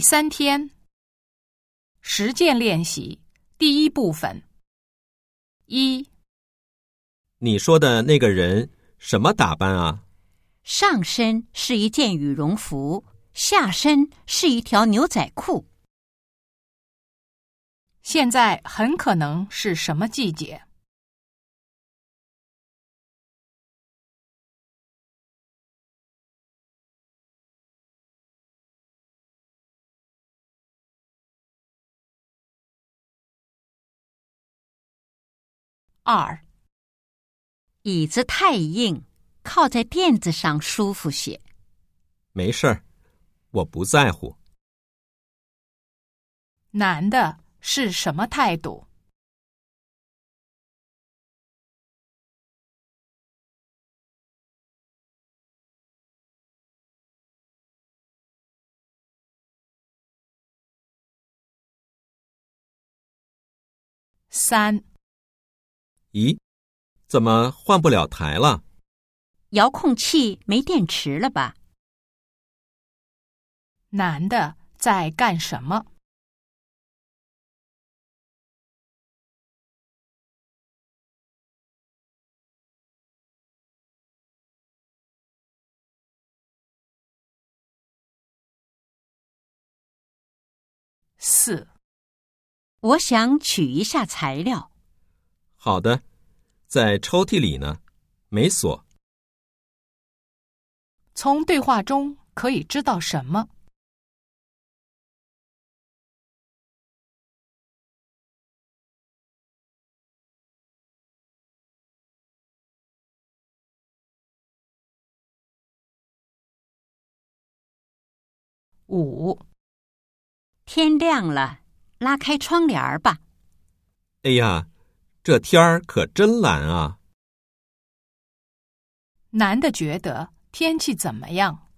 第三天，实践练习第一部分。一，你说的那个人什么打扮啊？上身是一件羽绒服，下身是一条牛仔裤。现在很可能是什么季节？二，椅子太硬，靠在垫子上舒服些。没事儿，我不在乎。男的是什么态度？三，咦，怎么换不了台了？遥控器没电池了吧？男的在干什么？四，我想取一下材料。好的，在抽屉里呢，没锁。从对话中可以知道什么？五，天亮了，拉开窗帘儿吧。哎呀，这天儿可真蓝啊！男的觉得天气怎么样？